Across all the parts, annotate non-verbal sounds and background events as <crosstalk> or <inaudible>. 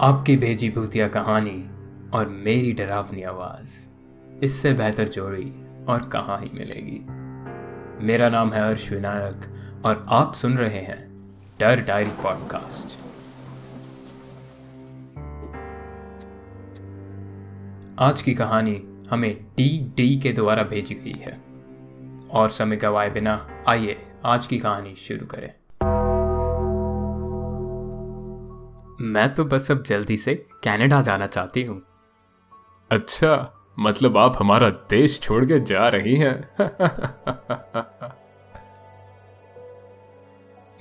आपकी भेजी भूतिया कहानी और मेरी डरावनी आवाज़। इससे बेहतर जोड़ी और कहाँ ही मिलेगी। मेरा नाम है हर्ष विनायक और आप सुन रहे हैं डर डायरी पॉडकास्ट। आज की कहानी हमें डी डी के द्वारा भेजी गई है। और समय गवाए बिना आइए आज की कहानी शुरू करें। मैं तो बस अब जल्दी से कनाडा जाना चाहती हूँ। अच्छा मतलब आप हमारा देश छोड़ के जा रही हैं। <laughs>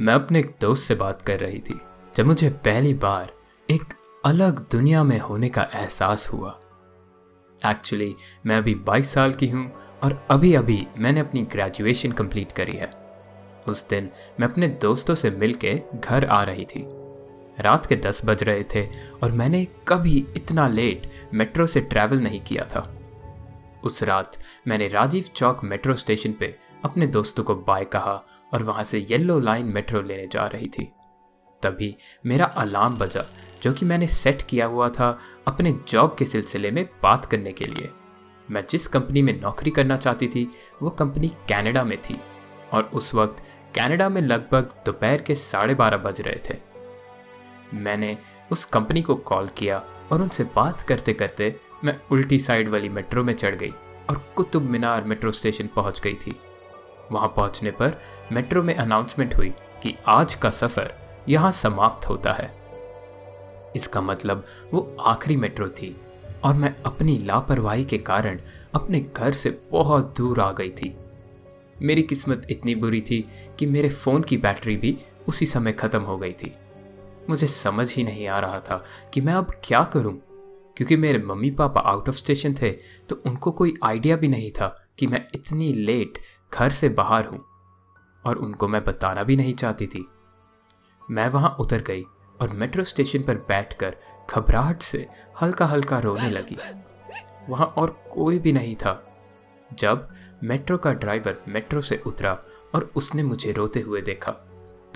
मैं अपने एक दोस्त से बात कर रही थी जब मुझे पहली बार एक अलग दुनिया में होने का एहसास हुआ। एक्चुअली मैं अभी 22 साल की हूँ और अभी अभी मैंने अपनी ग्रेजुएशन कंप्लीट करी है। उस दिन मैं अपने दोस्तों से मिलके घर आ रही थी। रात के दस बज रहे थे और मैंने कभी इतना लेट मेट्रो से ट्रैवल नहीं किया था। उस रात मैंने राजीव चौक मेट्रो स्टेशन पे अपने दोस्तों को बाय कहा और वहाँ से येलो लाइन मेट्रो लेने जा रही थी। तभी मेरा अलार्म बजा, जो कि मैंने सेट किया हुआ था अपने जॉब के सिलसिले में बात करने के लिए। मैं जिस कंपनी में नौकरी करना चाहती थी, वो कंपनी कनाडा में थी और उस वक्त कनाडा में लगभग दोपहर के साढ़े बारह बज रहे थे। मैंने उस कंपनी को कॉल किया और उनसे बात करते करते मैं उल्टी साइड वाली मेट्रो में चढ़ गई और कुतुब मीनार मेट्रो स्टेशन पहुँच गई थी। वहाँ पहुँचने पर मेट्रो में अनाउंसमेंट हुई कि आज का सफ़र यहाँ समाप्त होता है। इसका मतलब वो आखिरी मेट्रो थी और मैं अपनी लापरवाही के कारण अपने घर से बहुत दूर आ गई थी। मेरी किस्मत इतनी बुरी थी कि मेरे फ़ोन की बैटरी भी उसी समय ख़त्म हो गई थी। मुझे समझ ही नहीं आ रहा था कि मैं अब क्या करूँ। क्योंकि मेरे mummy papa out of station थे तो उनको कोई आइडिया भी नहीं था कि मैं इतनी लेट घर से बाहर हूँ। और उनको मैं बताना भी नहीं चाहती थी। मैं वहाँ उतर गई और मेट्रो स्टेशन पर बैठकर घबराहट से हल्का हल्का रोने लगी। वहाँ और कोई भी नहीं था। जब मेट्रो का ड्राइवर मेट्रो से उतरा और उसने मुझे रोते हुए देखा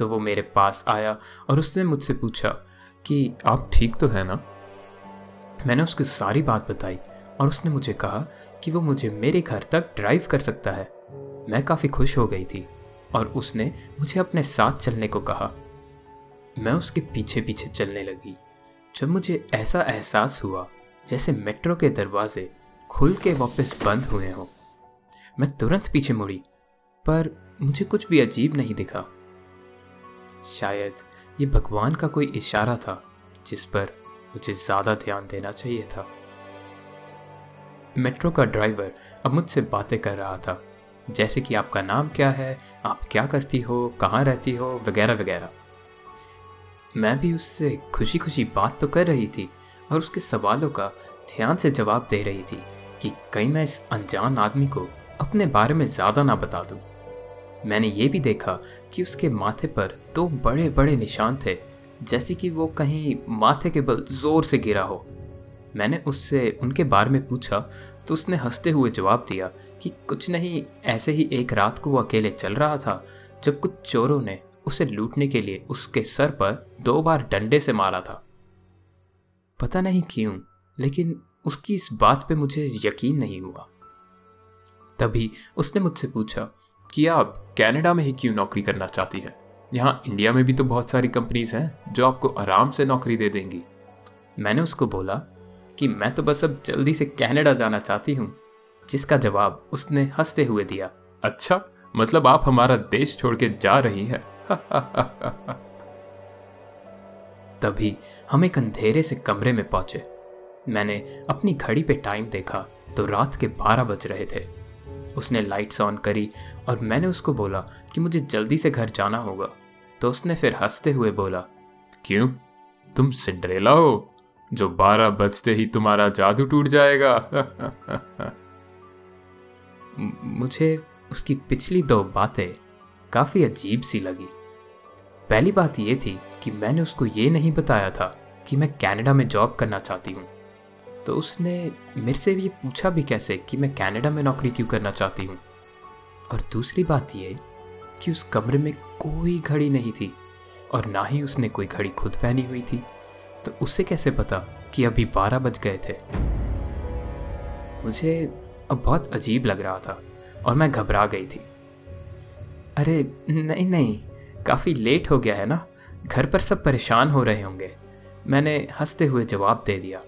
तो वो मेरे पास आया और उसने मुझसे पूछा कि आप ठीक तो है ना? मैंने उसकी सारी बात बताई और उसने मुझे कहा कि वो मुझे मेरे घर तक ड्राइव कर सकता है। मैं काफ़ी खुश हो गई थी और उसने मुझे अपने साथ चलने को कहा। मैं उसके पीछे पीछे चलने लगी। जब मुझे ऐसा एहसास हुआ जैसे मेट्रो के दरवाजे खुल के वापस बंद हुए हों। मैं तुरंत पीछे मुड़ी, पर मुझे कुछ भी अजीब नहीं दिखा। शायद ये भगवान का कोई इशारा था, जिस पर मुझे ज़्यादा ध्यान देना चाहिए था। मेट्रो का ड्राइवर अब मुझसे बातें कर रहा था, जैसे कि आपका नाम क्या है, आप क्या करती हो, कहाँ रहती हो, वगैरह वगैरह। मैं भी उससे खुशी खुशी बात तो कर रही थी और उसके सवालों का ध्यान से जवाब दे रही थी कि कहीं मैं इस अनजान आदमी को अपने बारे में ज़्यादा ना बता दूँ। मैंने ये भी देखा कि उसके माथे पर दो बड़े बड़े निशान थे, जैसे कि वो कहीं माथे के बल ज़ोर से गिरा हो। मैंने उससे, उनके बारे में पूछा तो उसने हँसते हुए जवाब दिया कि कुछ नहीं, ऐसे ही एक रात को वो अकेले चल रहा था, जब कुछ चोरों ने उसे लूटने के लिए उसके सर पर दो बार डंडे से मारा था। पता नहीं क्यों, लेकिन उसकी इस बात पे मुझे यकीन नहीं हुआ। तभी उसने मुझसे पूछा कि आप कनाडा में ही क्यों नौकरी करना चाहती है? यहाँ इंडिया में भी तो बहुत सारी कंपनीज़ हैं जो आपको आराम से नौकरी दे देंगी। मैंने उसको बोला कि मैं तो बस अब जल्दी से कनाडा जाना चाहती हूँ जिसका जवाब उसने हँसते हुए दिया। अच्छा मतलब आप हमारा देश छोड़ के जा रही है? <laughs> तभी हम एक अंधेरे से कमरे में पहुँचे। मैंने अपनी घड़ी पे टाइम देखा तो रात के बारह बज रहे थे। उसने लाइट्स ऑन करी और मैंने उसको बोला कि मुझे जल्दी से घर जाना होगा। तो उसने फिर हँसते हुए बोला, क्यों? तुम सिंड्रेला हो, जो बारह बजते ही तुम्हारा जादू टूट जाएगा। <laughs> मुझे उसकी पिछली दो बातें काफ़ी अजीब सी लगी। पहली बात यह थी कि मैंने उसको ये नहीं बताया था कि मैं कनाडा में जॉब करना चाहती हूँ। तो उसने मेरे से ये पूछा भी कैसे कि मैं कनाडा में नौकरी क्यों करना चाहती हूँ? और दूसरी बात ये कि उस कमरे में कोई घड़ी नहीं थी और ना ही उसने कोई घड़ी खुद पहनी हुई थी। तो उससे कैसे पता कि अभी बारह बज गए थे? मुझे अब बहुत अजीब लग रहा था और मैं घबरा गई थी। अरे, नहीं नहीं, काफ़ी लेट हो गया है ना? घर पर सब परेशान हो रहे होंगे। मैंने हँसते हुए जवाब दे दिया।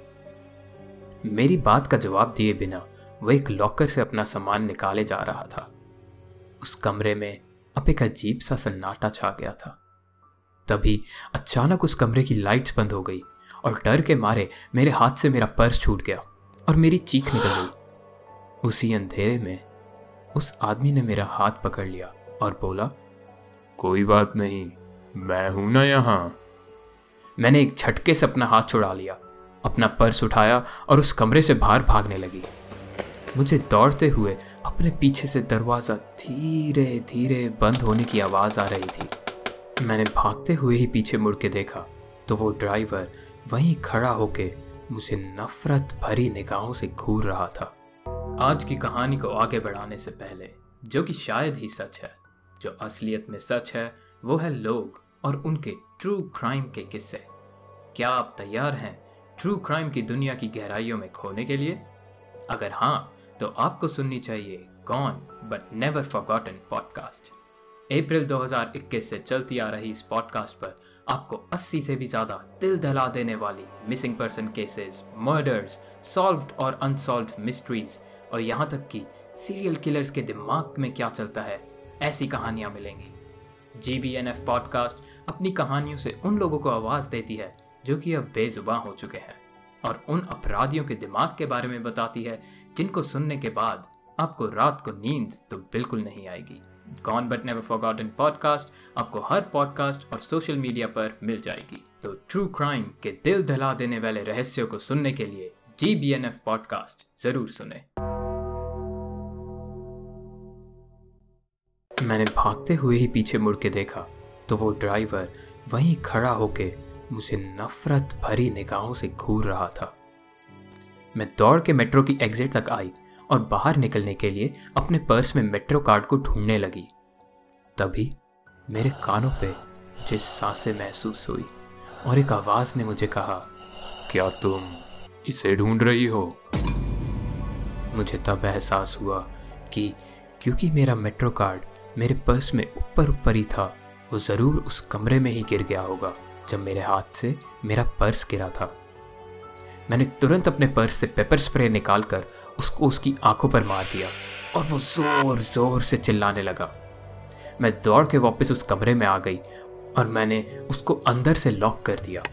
मेरी बात का जवाब दिए बिना वह एक लॉकर से अपना सामान निकाले जा रहा था। उस कमरे में अब एक अजीब सा सन्नाटा छा गया था। तभी अचानक उस कमरे की लाइट्स बंद हो गई और डर के मारे मेरे हाथ से मेरा पर्स छूट गया और मेरी चीख निकल गई। उसी अंधेरे में उस आदमी ने मेरा हाथ पकड़ लिया और बोला कोई बात नहीं मैं हूँ ना यहाँ। मैंने एक झटके से अपना हाथ छुड़ा लिया अपना पर्स उठाया और उस कमरे से बाहर भागने लगी। मुझे दौड़ते हुए अपने पीछे से दरवाज़ा धीरे धीरे बंद होने की आवाज़ आ रही थी। मैंने भागते हुए ही पीछे मुड़ के देखा तो वो ड्राइवर वहीं खड़ा होके मुझे नफरत भरी निगाहों से घूर रहा था। आज की कहानी को आगे बढ़ाने से पहले, जो कि शायद ही सच है, जो असलियत में सच है, वो है लोग और उनके ट्रू क्राइम के किस्से। क्या आप तैयार हैं? ट्रू क्राइम की दुनिया की गहराइयों में खोने के लिए? अगर हाँ तो आपको सुननी चाहिए gone but never forgotten podcast अप्रैल 2021 से चलती आ रही इस पॉडकास्ट पर आपको 80 से भी ज़्यादा दिल दहला देने वाली missing person cases murders solved और अनसॉल्व्ड मिस्ट्रीज और यहाँ तक कि सीरियल किलर्स के दिमाग में क्या चलता है, ऐसी कहानियाँ मिलेंगी। G B N F podcast अपनी कहानियों से उन लोगों को आवाज़ देती है जो कि अब बेजुबान हो चुके हैं और उन अपराधियों के दिमाग के बारे में बताती है, जिनको सुनने के बाद आपको रात को नींद तो बिल्कुल नहीं आएगी। Gone but never forgotten podcast आपको हर पॉडकास्ट और सोशल मीडिया पर मिल जाएगी। तो ट्रू क्राइम के दिल दहला देने वाले रहस्यों को सुनने के लिए G B N F podcast ज़रूर सुने। मैंने भागते हुए ही पीछे मुड़ के देखा तो वो ड्राइवर वहीं खड़ा होके मुझे नफरत भरी निगाहों से घूर रहा था। मैं दौड़ के मेट्रो की एग्जिट तक आई और बाहर निकलने के लिए अपने पर्स में मेट्रो कार्ड को ढूँढने लगी। तभी मेरे कानों पे मुझे साँसें महसूस हुई और एक आवाज़ ने मुझे कहा, क्या तुम इसे ढूंढ रही हो? मुझे तब एहसास हुआ कि क्योंकि मेरा मेट्रो कार्ड मेरे पर्स में ऊपर ऊपर ही था, वो ज़रूर उस कमरे में ही गिर गया होगा। जब मेरे हाथ से मेरा पर्स गिरा था। मैंने तुरंत अपने पर्स से पेपर स्प्रे निकालकर उसको उसकी आँखों पर मार दिया और वो ज़ोर ज़ोर से चिल्लाने लगा। मैं दौड़ के वापस उस कमरे में आ गई और मैंने उसको अंदर से लॉक कर दिया।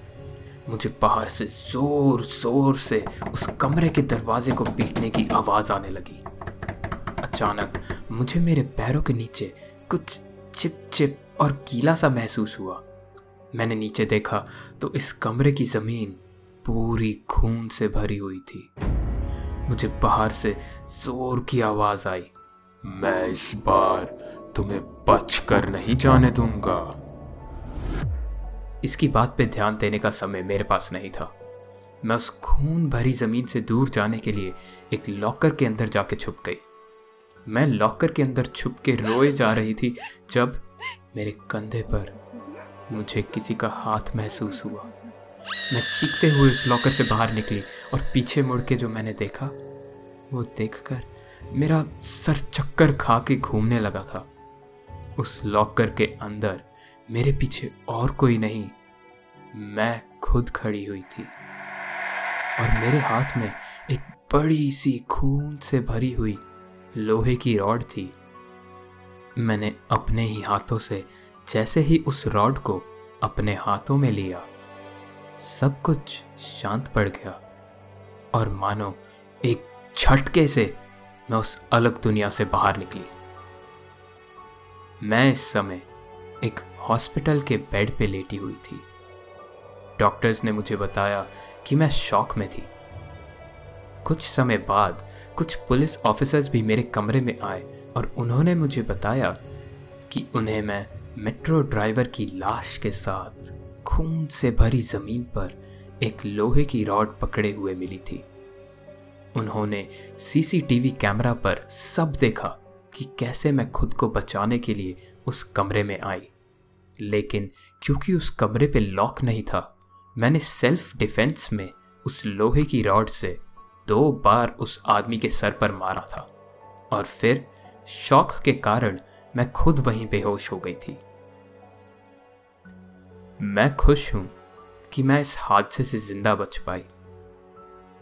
मुझे बाहर से ज़ोर ज़ोर से उस कमरे के दरवाजे को पीटने की आवाज़ आने लगी। अचानक मुझे मेरे पैरों के नीचे कुछ चिप चिप और गीला सा महसूस हुआ। मैंने नीचे देखा तो इस कमरे की ज़मीन पूरी खून से भरी हुई थी। मुझे बाहर से ज़ोर की आवाज़ आई, मैं इस बार तुम्हें बच कर नहीं जाने दूँगा। इसकी बात पे ध्यान देने का समय मेरे पास नहीं था। मैं उस खून भरी ज़मीन से दूर जाने के लिए एक लॉकर के अंदर जाके छुप गई। मैं लॉकर के अंदर छुप के रोए जा रही थी जब मेरे कंधे पर मुझे किसी का हाथ महसूस हुआ। मैं चीखते हुए उस लॉकर से बाहर निकली और पीछे मुड़ के जो मैंने देखा, वो देखकर मेरा सर चक्कर खा के घूमने लगा था। उस लॉकर के अंदर मेरे पीछे और कोई नहीं, मैं खुद खड़ी हुई थी। और मेरे हाथ में एक बड़ी सी खून से भरी हुई लोहे की रॉड थी। मैंने अपने ही हाथों से जैसे ही उस रॉड को अपने हाथों में लिया, सब कुछ शांत पड़ गया। और मानो एक झटके से मैं उस अलग दुनिया से बाहर निकली। मैं इस समय एक हॉस्पिटल के बेड पे लेटी हुई थी। डॉक्टर्स ने मुझे बताया कि मैं शॉक में थी। कुछ समय बाद कुछ पुलिस ऑफिसर्स भी मेरे कमरे में आए और उन्होंने मुझे बताया कि उन्हें मैं मेट्रो ड्राइवर की लाश के साथ खून से भरी ज़मीन पर एक लोहे की रॉड पकड़े हुए मिली थी। उन्होंने सीसीटीवी कैमरा पर सब देखा कि कैसे मैं खुद को बचाने के लिए उस कमरे में आई। लेकिन क्योंकि उस कमरे पे लॉक नहीं था, मैंने सेल्फ डिफेंस में उस लोहे की रॉड से दो बार उस आदमी के सर पर मारा था। और फिर शौक के कारण मैं खुद वहीं बेहोश हो गई थी। मैं खुश हूँ कि मैं इस हादसे से ज़िंदा बच पाई।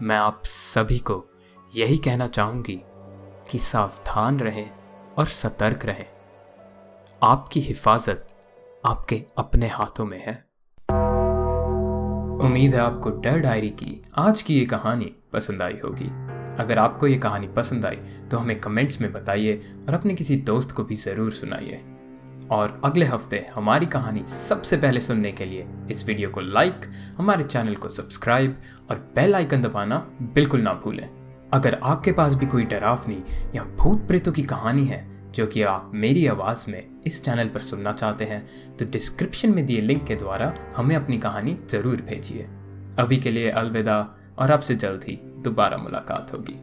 मैं आप सभी को यही कहना चाहूँगी कि सावधान रहें और सतर्क रहें। आपकी हिफाजत आपके अपने हाथों में है। उम्मीद है आपको डर डायरी की आज की ये कहानी पसंद आई होगी। अगर आपको ये कहानी पसंद आई तो हमें कमेंट्स में बताइए और अपने किसी दोस्त को भी ज़रूर सुनाइए। और अगले हफ़्ते हमारी कहानी सबसे पहले सुनने के लिए इस वीडियो को लाइक हमारे चैनल को सब्सक्राइब और बेल आइकन दबाना बिल्कुल ना भूलें। अगर आपके पास भी कोई डरावनी या भूत प्रेतों की कहानी है, जो कि आप मेरी आवाज़ में इस चैनल पर सुनना चाहते हैं तो डिस्क्रिप्शन में दिए लिंक के द्वारा हमें अपनी कहानी ज़रूर भेजिए। अभी के लिए अलविदा और आपसे जल्द ही दोबारा मुलाकात होगी।